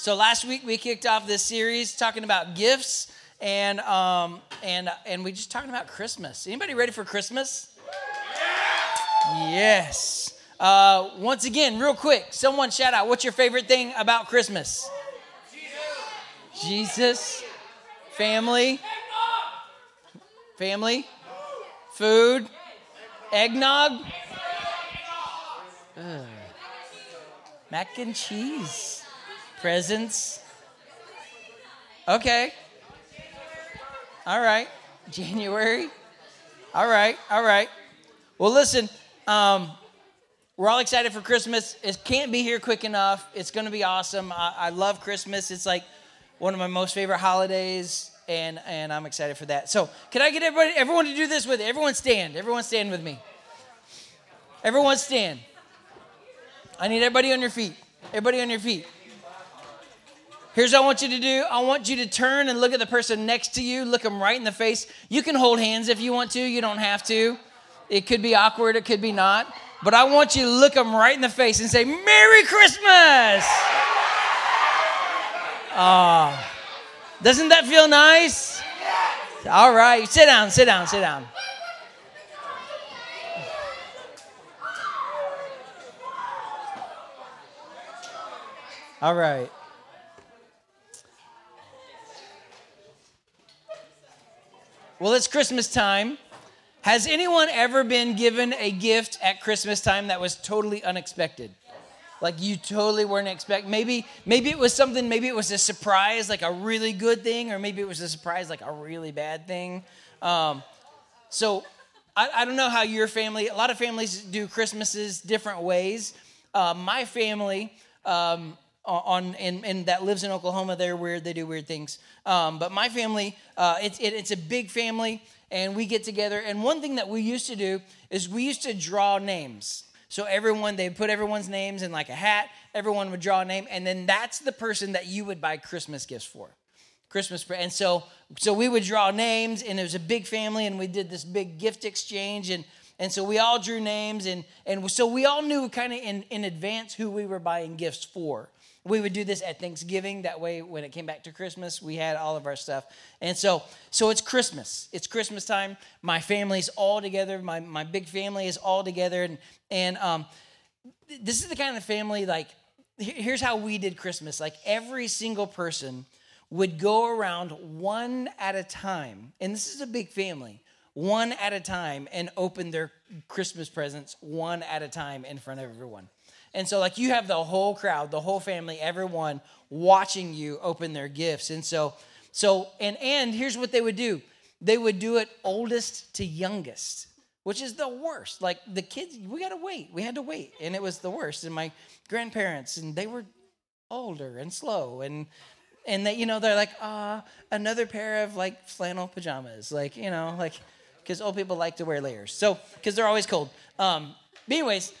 So last week we kicked off this series talking about gifts and um, and and we just talking about Christmas. Anybody ready for Christmas? Yes. Uh, once again, real quick, someone shout out. What's your favorite thing about Christmas? Jesus. Jesus. Family. Family. Food. Eggnog. Ugh. Mac and cheese. Presents. Okay. All right. January. All right. All right. Well, listen. Um, we're all excited for Christmas. It can't be here quick enough. It's going to be awesome. I, I, love Christmas. It's like one of my most favorite holidays, and and I'm excited for that. So, can I get everybody, everyone to do this with? Everyone stand. Everyone stand with me. Everyone stand. I need everybody on your feet. Everybody on your feet. Here's what I want you to do I want you to turn and look at the person next to you, look them right in the face. You can hold hands if you want to, you don't have to. It could be awkward, it could be not. But I want you to look them right in the face and say, Merry Christmas! Oh, doesn't that feel nice? All right, sit down, sit down, sit down. All right. Well, it's Christmas time. Has anyone ever been given a gift at Christmas time that was totally unexpected? Like you totally weren't expecting. Maybe maybe it was something. Maybe it was a surprise, like a really good thing, or maybe it was a surprise, like a really bad thing. Um, so I, I, don't know how your family. A lot of families do Christmases different ways. Uh, my family. Um, on and, and that lives in Oklahoma. They're weird. They do weird things. Um, but my family, uh, it's it, it's a big family, and we get together. And one thing that we used to do is we used to draw names. So everyone, they put everyone's names in like a hat. Everyone would draw a name, and then that's the person that you would buy Christmas gifts for. Christmas, and so so we would draw names, and it was a big family, and we did this big gift exchange, and and so we all drew names, and and so we all knew kind of in in advance who we were buying gifts for. We would do this at Thanksgiving. That way, when it came back to Christmas, we had all of our stuff. And so, so it's Christmas. It's Christmas time. My family's all together. My, my big family is all together. And, and um, this is the kind of family, like, here's how we did Christmas. Like, every single person would go around one at a time. And this is a big family one at a time and open their Christmas presents one at a time in front of everyone. And so, like, you have the whole crowd, the whole family, everyone watching you open their gifts. And so, so, and, and here's what they would do they would do it oldest to youngest, which is the worst. Like, the kids, we got to wait. We had to wait. And it was the worst. And my grandparents, and they were older and slow. And, and they, you know, they're like, ah, another pair of like flannel pajamas. Like, you know, like, because old people like to wear layers. So, because they're always cold. Um, anyways,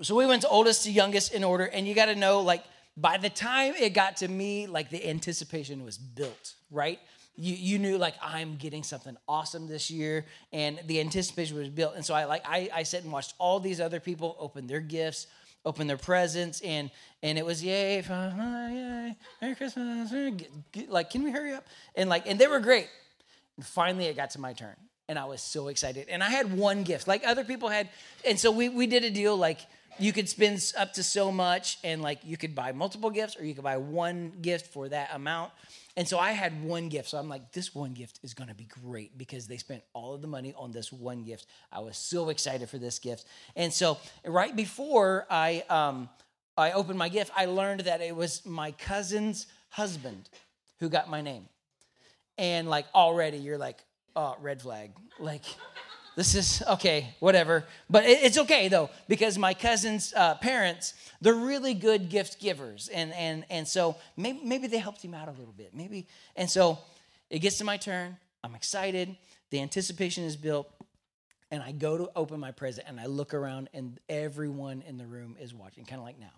so we went to oldest to youngest in order, and you got to know, like, by the time it got to me, like, the anticipation was built, right? You, you knew like I'm getting something awesome this year, and the anticipation was built. And so I like I, I sat and watched all these other people open their gifts, open their presents, and and it was yay, yay, Merry Christmas, like can we hurry up? And like and they were great. And finally, it got to my turn, and I was so excited. And I had one gift, like other people had, and so we we did a deal like you could spend up to so much and like you could buy multiple gifts or you could buy one gift for that amount. And so i had one gift. So i'm like this one gift is going to be great because they spent all of the money on this one gift. I was so excited for this gift. And so right before i um i opened my gift i learned that it was my cousin's husband who got my name. And like already you're like oh red flag. Like this is okay, whatever. But it's okay though, because my cousin's uh, parents, they're really good gift givers. And, and, and so maybe, maybe they helped him out a little bit. Maybe. And so it gets to my turn. I'm excited. The anticipation is built. And I go to open my present and I look around and everyone in the room is watching, kind of like now.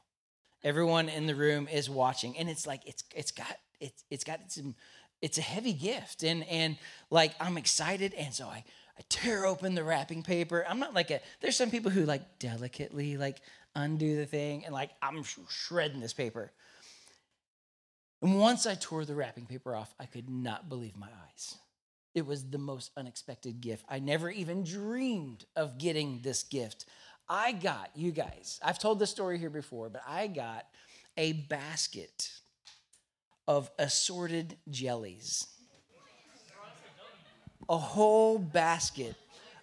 Everyone in the room is watching. And it's like, it's, it's got, it's, it's got some, it's a heavy gift. And, and like, I'm excited. And so I, I tear open the wrapping paper. I'm not like a, there's some people who like delicately like undo the thing and like I'm shredding this paper. And once I tore the wrapping paper off, I could not believe my eyes. It was the most unexpected gift. I never even dreamed of getting this gift. I got, you guys, I've told this story here before, but I got a basket of assorted jellies. A whole basket.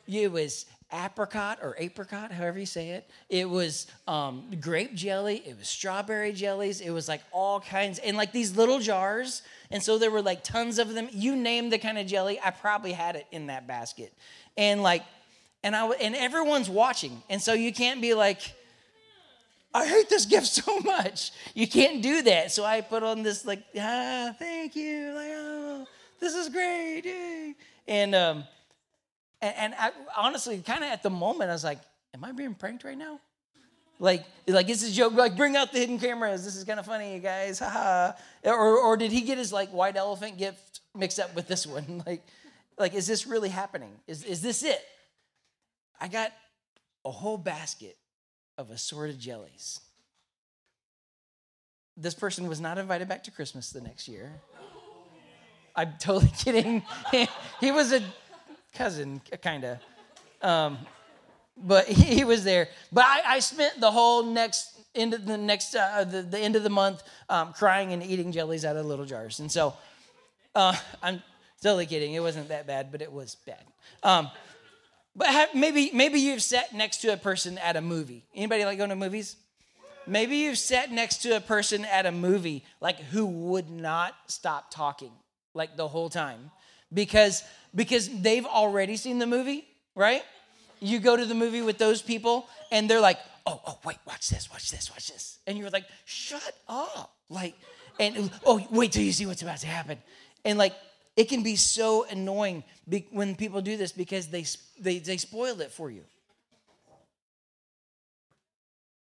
It was apricot or apricot, however you say it. It was um, grape jelly. It was strawberry jellies. It was like all kinds, and like these little jars. And so there were like tons of them. You name the kind of jelly, I probably had it in that basket. And like, and I and everyone's watching, and so you can't be like. I hate this gift so much. You can't do that. So I put on this like, ah, thank you. Like, oh, this is great. Yay. And um, and, and I, honestly, kind of at the moment, I was like, am I being pranked right now? Like, like it's a joke. Like, bring out the hidden cameras. This is kind of funny, you guys. Haha. Or, or did he get his like white elephant gift mixed up with this one? Like, like is this really happening? Is is this it? I got a whole basket of assorted jellies. This person was not invited back to Christmas the next year. I'm totally kidding. he was a cousin, kind of. Um, but he, he, was there. But I, I, spent the whole next end of the next uh, the, the end of the month um, crying and eating jellies out of little jars. And so uh, I'm totally kidding. It wasn't that bad, but it was bad. Um, but have, maybe maybe you've sat next to a person at a movie. Anybody like going to movies? Maybe you've sat next to a person at a movie like who would not stop talking like the whole time because because they've already seen the movie, right? You go to the movie with those people and they're like, "Oh, oh, wait, watch this, watch this, watch this." And you're like, "Shut up." Like and oh, wait till you see what's about to happen. And like it can be so annoying when people do this because they they they spoil it for you.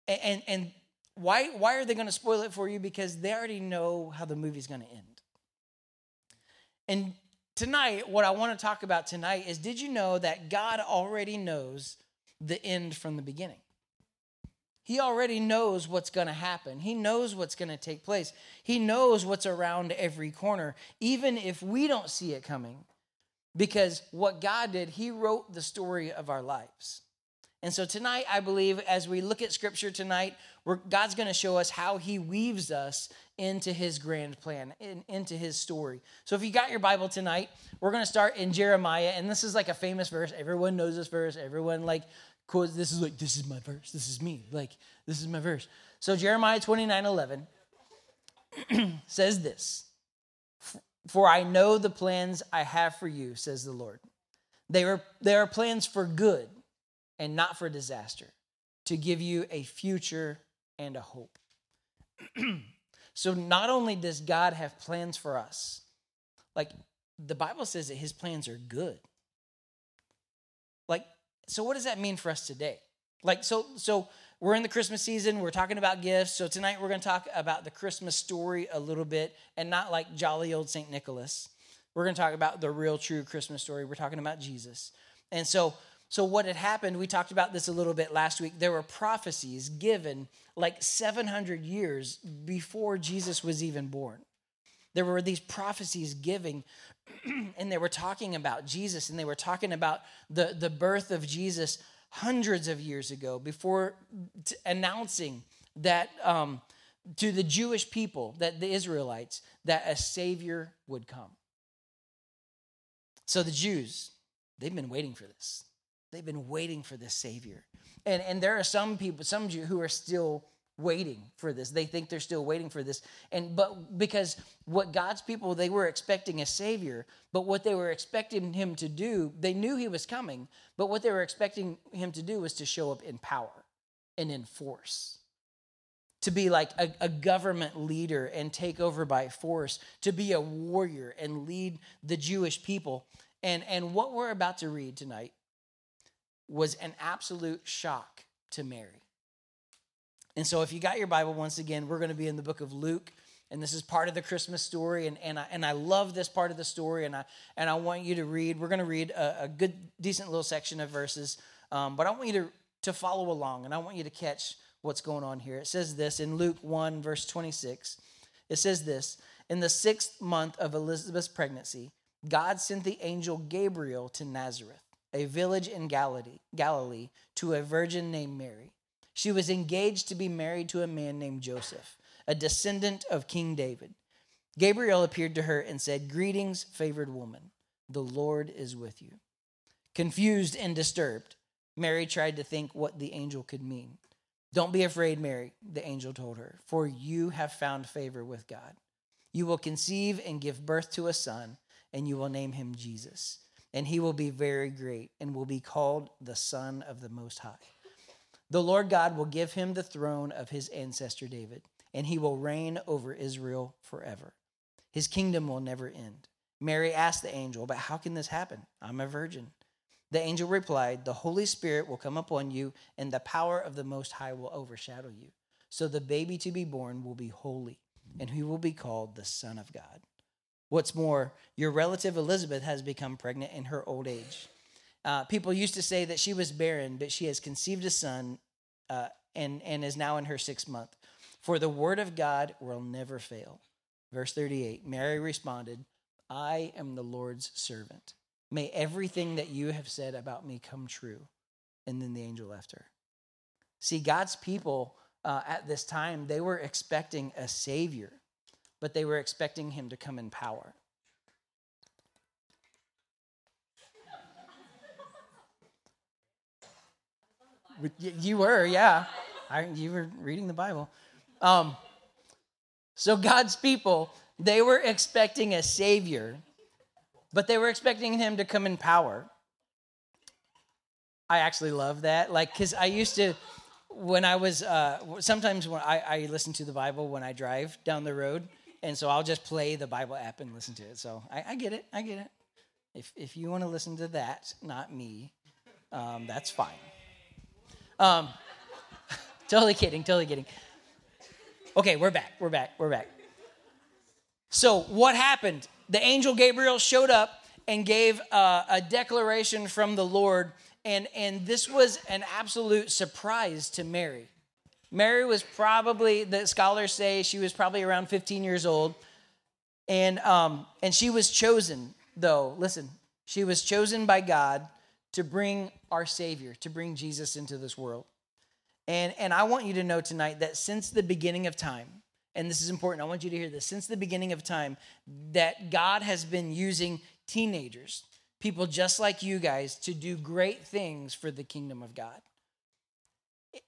And and, why why are they going to spoil it for you because they already know how the movie's going to end. And tonight, what I want to talk about tonight is did you know that God already knows the end from the beginning? He already knows what's going to happen. He knows what's going to take place. He knows what's around every corner, even if we don't see it coming. Because what God did, He wrote the story of our lives. And so tonight, I believe, as we look at scripture tonight, God's going to show us how he weaves us into his grand plan, in, into his story. So if you got your Bible tonight, we're going to start in Jeremiah. And this is like a famous verse. Everyone knows this verse. Everyone like quotes, this is like, this is my verse. This is me. Like, this is my verse. So Jeremiah 29 11 says this For I know the plans I have for you, says the Lord. They are, they are plans for good and not for disaster, to give you a future and a hope. so, not only does God have plans for us, like the Bible says that his plans are good. Like, so what does that mean for us today? Like, so, so we're in the Christmas season. We're talking about gifts. So tonight we're going to talk about the Christmas story a little bit and not like jolly old St. Nicholas. We're going to talk about the real, true Christmas story. We're talking about Jesus. And so so, what had happened, we talked about this a little bit last week. There were prophecies given like 700 years before Jesus was even born. There were these prophecies giving, and they were talking about Jesus, and they were talking about the, the birth of Jesus hundreds of years ago before t- announcing that um, to the Jewish people, that the Israelites, that a Savior would come. So, the Jews, they've been waiting for this They've been waiting for this Savior. And, and there are some people, some Jews who are still waiting for this. They think they're still waiting for this. And but because what God's people, they were expecting a Savior, but what they were expecting him to do, they knew he was coming, but what they were expecting him to do was to show up in power and in force to be like a, a, government leader and take over by force, to be a warrior and lead the Jewish people. And, and what we're about to read tonight was an absolute shock to Mary. And so, if you got your Bible, once again, we're going to be in the book of Luke. And this is part of the Christmas story. And, and, I, and I love this part of the story. And I, and I want you to read, we're going to read a, a, good, decent little section of verses. Um, but I want you to, to follow along and I want you to catch what's going on here. It says this in Luke 1, verse 26. It says this In the sixth month of Elizabeth's pregnancy, God sent the angel Gabriel to Nazareth, a village in Galilee, Galilee, to a virgin named Mary. She was engaged to be married to a man named Joseph, a descendant of King David. Gabriel appeared to her and said, Greetings, favored woman, the Lord is with you. Confused and disturbed, Mary tried to think what the angel could mean. Don't be afraid, Mary, the angel told her, for you have found favor with God. You will conceive and give birth to a son, and you will name him Jesus. And he will be very great and will be called the Son of the Most High. The Lord God will give him the throne of his ancestor David, and he will reign over Israel forever. His kingdom will never end. Mary asked the angel, But how can this happen? I'm a virgin. The angel replied, The Holy Spirit will come upon you, and the power of the Most High will overshadow you. So the baby to be born will be holy, and he will be called the Son of God. What's more, your relative Elizabeth has become pregnant in her old age. Uh, people used to say that she was barren, but she has conceived a son uh, and, and is now in her sixth month. For the word of God will never fail. Verse 38 Mary responded, I am the Lord's servant. May everything that you have said about me come true. And then the angel left her. See, God's people uh, at this time, they were expecting a savior, but they were expecting him to come in power. You were, yeah. I, you were reading the Bible. Um, so God's people, they were expecting a savior, but they were expecting him to come in power. I actually love that. Like, because I used to, when I was, uh, sometimes when I, I listen to the Bible when I drive down the road, and so I'll just play the Bible app and listen to it. So I, I get it. I get it. If, if you want to listen to that, not me, um, that's fine. Um, totally kidding, totally kidding. Okay, we're back, we're back, we're back. So, what happened? The angel Gabriel showed up and gave uh, a declaration from the Lord, and, and this was an absolute surprise to Mary. Mary was probably, the scholars say, she was probably around 15 years old. And, um, and she was chosen, though, listen, she was chosen by God to bring our Savior, to bring Jesus into this world. And, and I want you to know tonight that since the beginning of time, and this is important, I want you to hear this. Since the beginning of time, that God has been using teenagers, people just like you guys, to do great things for the kingdom of God.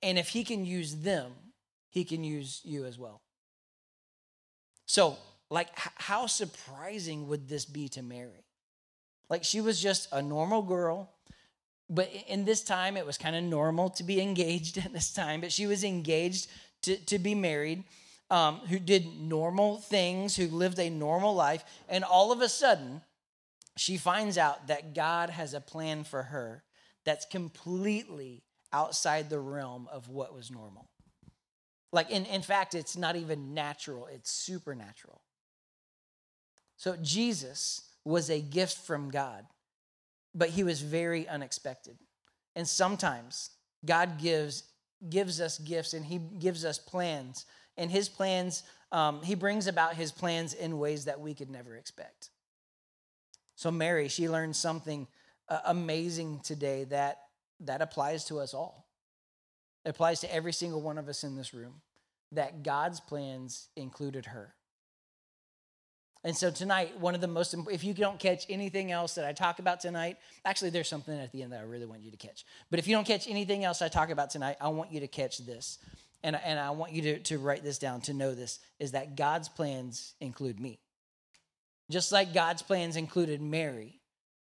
And if He can use them, He can use you as well. So, like, how surprising would this be to Mary? Like, she was just a normal girl but in this time it was kind of normal to be engaged at this time but she was engaged to, to be married um, who did normal things who lived a normal life and all of a sudden she finds out that god has a plan for her that's completely outside the realm of what was normal. Like in, in fact it's not even natural it's supernatural. So jesus was a gift from god but he was very unexpected. And sometimes God gives gives us gifts and he gives us plans. And his plans um, he brings about his plans in ways that we could never expect. So mary she learned something uh, amazing today that that applies to us all it applies to every single one of us in this room that god's plans included her and so tonight, one of the most, if you don't catch anything else that I talk about tonight, actually, there's something at the end that I really want you to catch. But if you don't catch anything else I talk about tonight, I want you to catch this. And, and I want you to, to write this down to know this is that God's plans include me. Just like God's plans included Mary,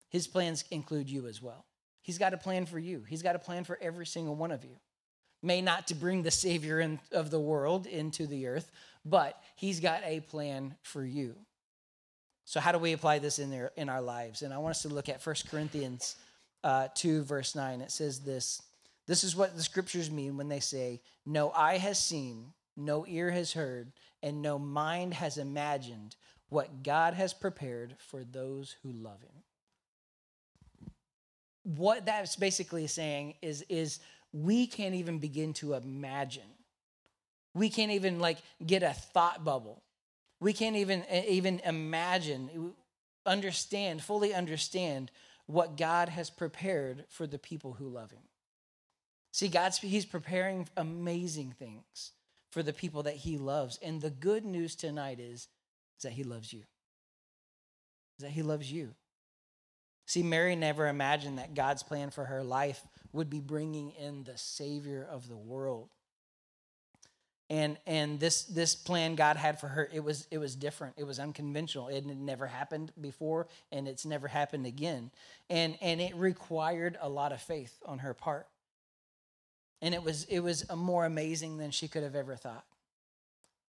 his plans include you as well. He's got a plan for you, he's got a plan for every single one of you. May not to bring the Savior in, of the world into the earth, but he's got a plan for you. So, how do we apply this in there in our lives? And I want us to look at 1 Corinthians uh, 2, verse 9. It says this This is what the scriptures mean when they say, No eye has seen, no ear has heard, and no mind has imagined what God has prepared for those who love him. What that's basically saying is, is we can't even begin to imagine. We can't even like get a thought bubble we can't even even imagine, understand, fully understand what God has prepared for the people who love him. See, God's He's preparing amazing things for the people that He loves. And the good news tonight is, is that He loves you. Is that He loves you. See, Mary never imagined that God's plan for her life would be bringing in the Savior of the world. And, and this, this plan God had for her, it was, it was different. It was unconventional. It had never happened before, and it's never happened again. And, and it required a lot of faith on her part and it was it was more amazing than she could have ever thought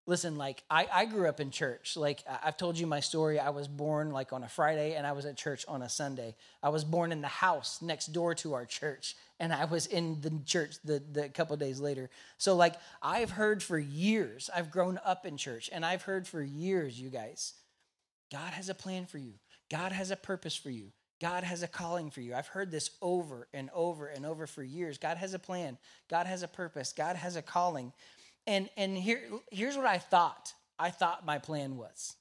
listen like I, I grew up in church like i've told you my story i was born like on a friday and i was at church on a sunday i was born in the house next door to our church and i was in the church the, the couple days later so like i've heard for years i've grown up in church and i've heard for years you guys god has a plan for you god has a purpose for you God has a calling for you. I've heard this over and over and over for years. God has a plan. God has a purpose. God has a calling. And and here here's what I thought. I thought my plan was.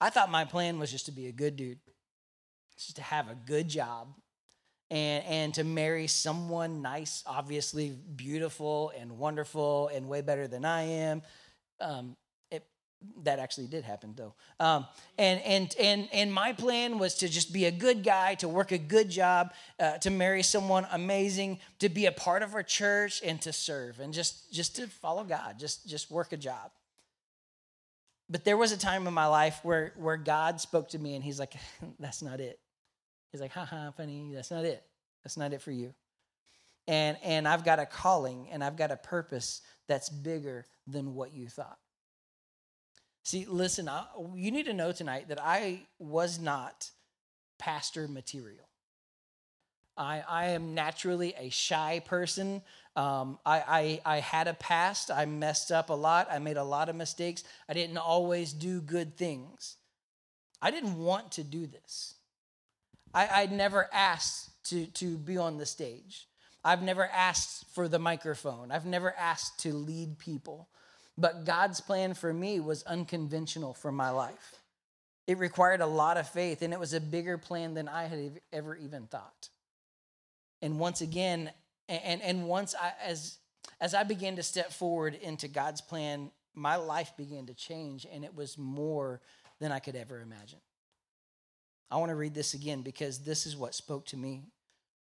I thought my plan was just to be a good dude. Just to have a good job and and to marry someone nice, obviously beautiful and wonderful and way better than I am. Um, that actually did happen though. Um, and and and and my plan was to just be a good guy to work a good job uh, to marry someone amazing to be a part of our church and to serve and just just to follow god just just work a job. But there was a time in my life where where god spoke to me and he's like that's not it. He's like haha funny that's not it. That's not it for you. And and i've got a calling and i've got a purpose that's bigger than what you thought See, listen, I, you need to know tonight that I was not pastor material. I, I am naturally a shy person. Um, I, I, I had a past. I messed up a lot. I made a lot of mistakes. I didn't always do good things. I didn't want to do this. I, I'd never asked to, to be on the stage. I've never asked for the microphone. I've never asked to lead people. But God's plan for me was unconventional for my life. It required a lot of faith, and it was a bigger plan than I had ever even thought. And once again, and, and once I, as, as I began to step forward into God's plan, my life began to change, and it was more than I could ever imagine. I want to read this again because this is what spoke to me.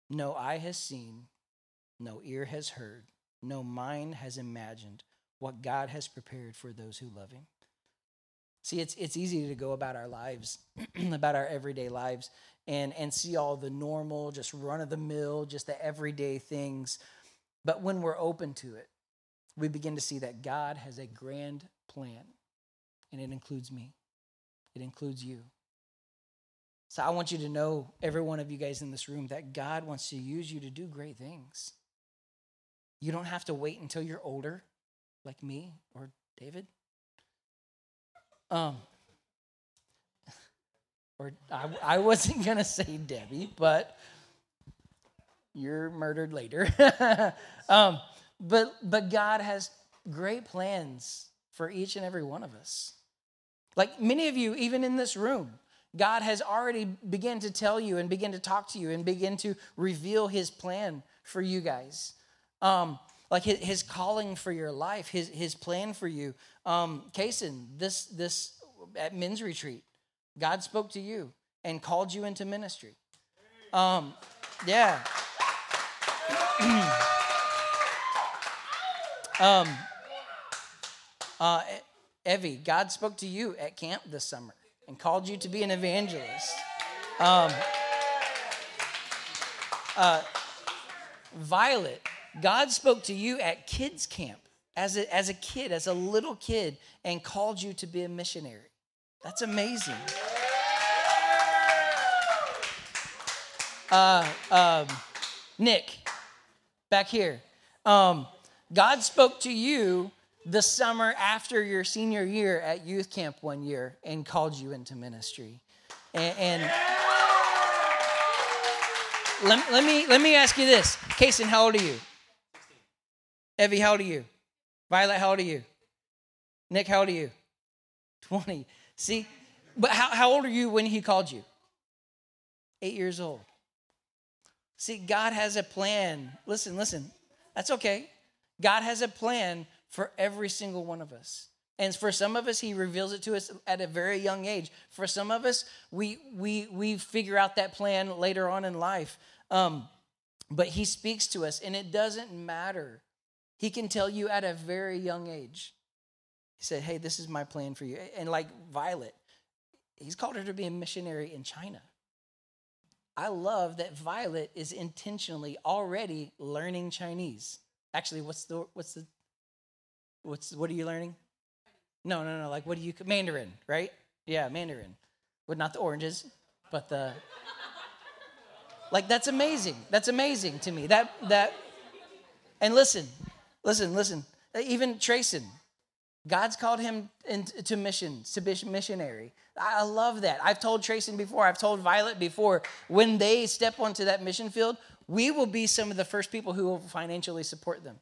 No eye has seen, no ear has heard, no mind has imagined what God has prepared for those who love Him. See, it's, it's easy to go about our lives, about our everyday lives, and, and see all the normal, just run of the mill, just the everyday things. But when we're open to it, we begin to see that God has a grand plan, and it includes me, it includes you. So I want you to know, every one of you guys in this room, that God wants to use you to do great things. You don't have to wait until you're older like me or David. Um, or I, I wasn't going to say Debbie, but you're murdered later. um, but, but God has great plans for each and every one of us. Like many of you, even in this room, God has already begun to tell you and begin to talk to you and begin to reveal his plan for you guys. Um, like his, his calling for your life, his, his plan for you. Um, Kason, this, this at men's retreat, God spoke to you and called you into ministry. Um, yeah. um, uh, Evie, God spoke to you at camp this summer and called you to be an evangelist. Um, uh, Violet, God spoke to you at kids' camp as a, as a kid, as a little kid, and called you to be a missionary. That's amazing. Uh, um, Nick, back here. Um, God spoke to you the summer after your senior year at youth camp one year and called you into ministry. And, and let, let, me, let me ask you this. Kason, how old are you? Evie, how old are you? Violet, how old are you? Nick, how old are you? 20. See, but how, how old are you when he called you? Eight years old. See, God has a plan. Listen, listen. That's okay. God has a plan for every single one of us. And for some of us, he reveals it to us at a very young age. For some of us, we we we figure out that plan later on in life. Um, but he speaks to us, and it doesn't matter. He can tell you at a very young age. He said, Hey, this is my plan for you. And like Violet, he's called her to be a missionary in China. I love that Violet is intentionally already learning Chinese. Actually, what's the what's the what's what are you learning? No, no, no. Like, what do you Mandarin, right? Yeah, Mandarin. But not the oranges, but the. Like that's amazing. That's amazing to me. That that. And listen, listen, listen. Uh, even Trayson, God's called him into missions, to be missionary. I love that. I've told Trayson before, I've told Violet before, when they step onto that mission field, we will be some of the first people who will financially support them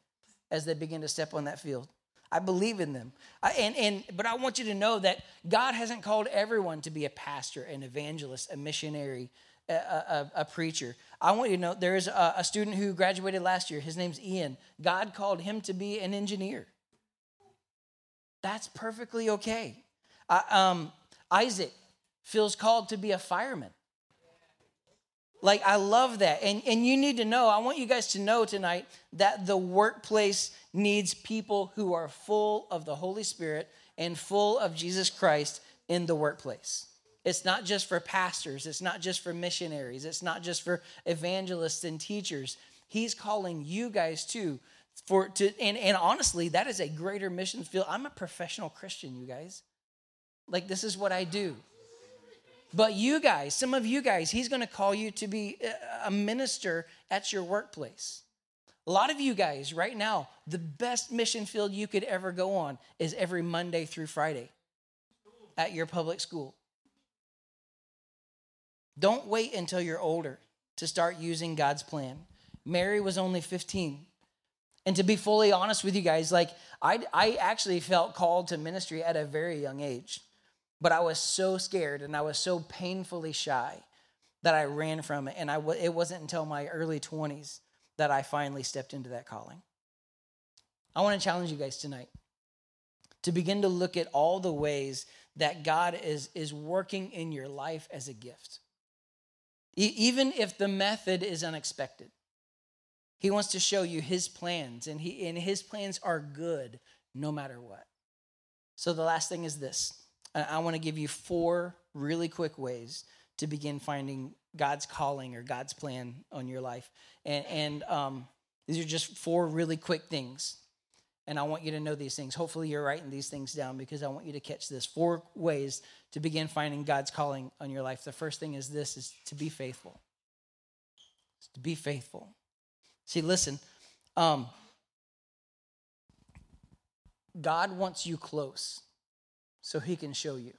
as they begin to step on that field. I believe in them. I, and, and, but I want you to know that God hasn't called everyone to be a pastor, an evangelist, a missionary, a, a, preacher. I want you to know there is a, a student who graduated last year. His name's Ian. God called him to be an engineer. That's perfectly okay. Uh, um, Isaac feels called to be a fireman. Like, I love that. And, and you need to know, I want you guys to know tonight that the workplace needs people who are full of the Holy Spirit and full of Jesus Christ in the workplace. It's not just for pastors, it's not just for missionaries, it's not just for evangelists and teachers. He's calling you guys too for to and, and honestly, that is a greater mission field. I'm a professional Christian, you guys. Like this is what I do. But you guys, some of you guys, he's going to call you to be a minister at your workplace. A lot of you guys, right now, the best mission field you could ever go on is every Monday through Friday at your public school. Don't wait until you're older to start using God's plan. Mary was only 15. And to be fully honest with you guys, like I, I actually felt called to ministry at a very young age. But I was so scared and I was so painfully shy that I ran from it. And I, it wasn't until my early 20s that I finally stepped into that calling. I want to challenge you guys tonight to begin to look at all the ways that God is, is working in your life as a gift. Even if the method is unexpected, He wants to show you His plans, and, he, and His plans are good no matter what. So the last thing is this I want to give you four really quick ways to begin finding God's calling or God's plan on your life. And, and um, these are just four really quick things. And I want you to know these things. Hopefully, you're writing these things down because I want you to catch this. Four ways to begin finding God's calling on your life. The first thing is this is to be faithful. It's to be faithful. See, listen, um, God wants you close so he can show you.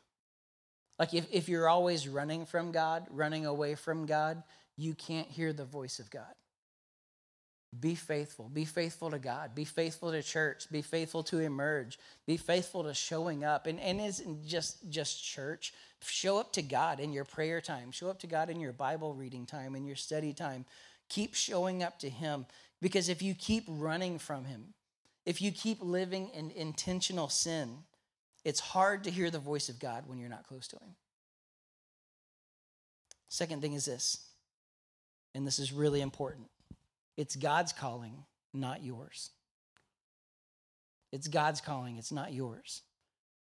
Like if, if you're always running from God, running away from God, you can't hear the voice of God. Be faithful. Be faithful to God. Be faithful to church. Be faithful to emerge. Be faithful to showing up. And, and isn't just, just church. Show up to God in your prayer time. Show up to God in your Bible reading time, in your study time. Keep showing up to Him. Because if you keep running from Him, if you keep living in intentional sin, it's hard to hear the voice of God when you're not close to Him. Second thing is this, and this is really important it's God's calling, not yours. It's God's calling, it's not yours.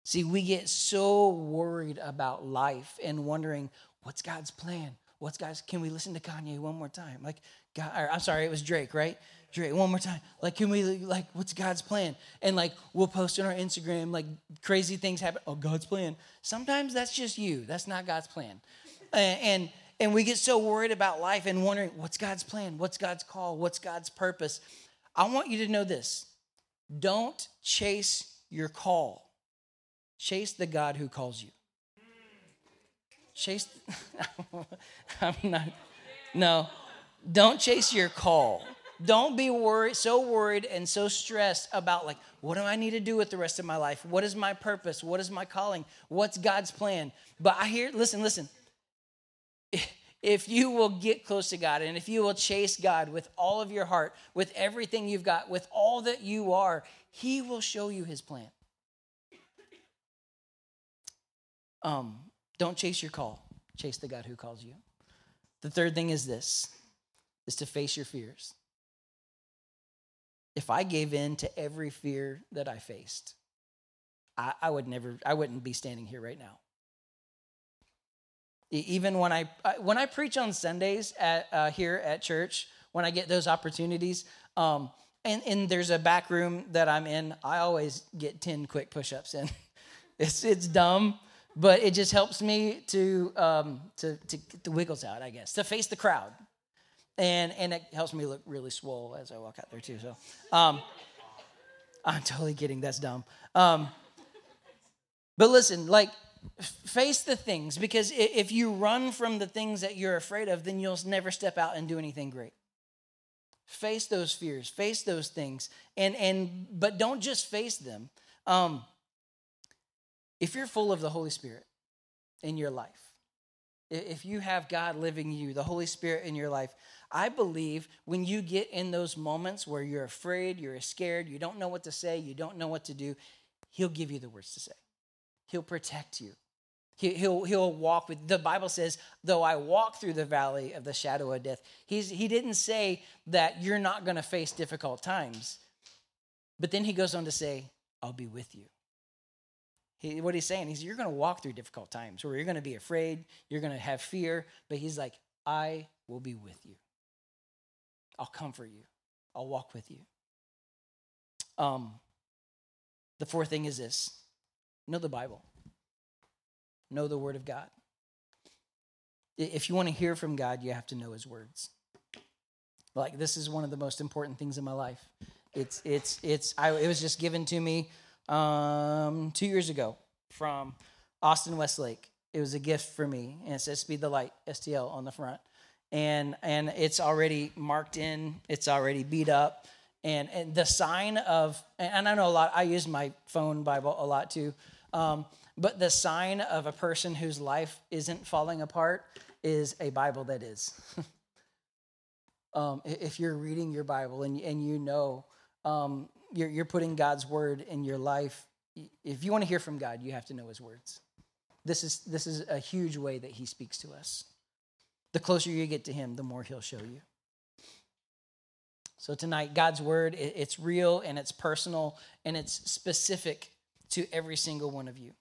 See, we get so worried about life and wondering, what's God's plan? What's God's, can we listen to Kanye one more time? Like, God, I'm sorry, it was Drake, right? Drake, one more time. Like, can we, like, what's God's plan? And like, we'll post on our Instagram, like, crazy things happen. Oh, God's plan. Sometimes that's just you. That's not God's plan. And, and, and we get so worried about life and wondering, what's God's plan? What's God's call? What's God's purpose? I want you to know this. Don't chase your call. Chase the God who calls you. Chase, I'm not, no, don't chase your call. don't be worried, so worried and so stressed about like, what do I need to do with the rest of my life? What is my purpose? What is my calling? What's God's plan? But I hear, listen, listen. If you will get close to God and if you will chase God with all of your heart, with everything you've got, with all that you are, He will show you His plan. Um, don't chase your call, chase the God who calls you. The third thing is this is to face your fears. If I gave in to every fear that I faced, I, I would never, I wouldn't be standing here right now. Even when I when I preach on Sundays at uh, here at church, when I get those opportunities, um, and, and there's a back room that I'm in, I always get ten quick push-ups in. it's it's dumb, but it just helps me to um, to to get the wiggles out, I guess, to face the crowd, and and it helps me look really swole as I walk out there too. So, um, I'm totally kidding. That's dumb. Um, but listen, like face the things because if you run from the things that you're afraid of, then you'll never step out and do anything great. Face those fears, face those things, and and but don't just face them. Um, if you're full of the Holy Spirit in your life, if you have God living you, the Holy Spirit in your life, I believe when you get in those moments where you're afraid, you're scared, you don't know what to say, you don't know what to do, He'll give you the words to say. He'll protect you. He'll, he'll walk with, the Bible says, though I walk through the valley of the shadow of death. He's, he didn't say that you're not going to face difficult times. But then he goes on to say, I'll be with you. He, what he's saying is, you're going to walk through difficult times where you're going to be afraid, you're going to have fear, but he's like, I will be with you. I'll comfort you, I'll walk with you. Um, the fourth thing is this know the Bible, know the Word of God. If you want to hear from God, you have to know His words. Like, this is one of the most important things in my life. It's, it's, it's, I, it was just given to me um, two years ago from Austin Westlake. It was a gift for me, and it says "Speed the Light" STL on the front, and and it's already marked in. It's already beat up, and and the sign of and I know a lot. I use my phone Bible a lot too, um, but the sign of a person whose life isn't falling apart is a Bible that is. um, if you're reading your Bible and and you know um, you're, you're putting God's word in your life. If you want to hear from God, you have to know his words. This is, this is a huge way that he speaks to us. The closer you get to him, the more he'll show you. So tonight, God's word, it's real and it's personal and it's specific to every single one of you.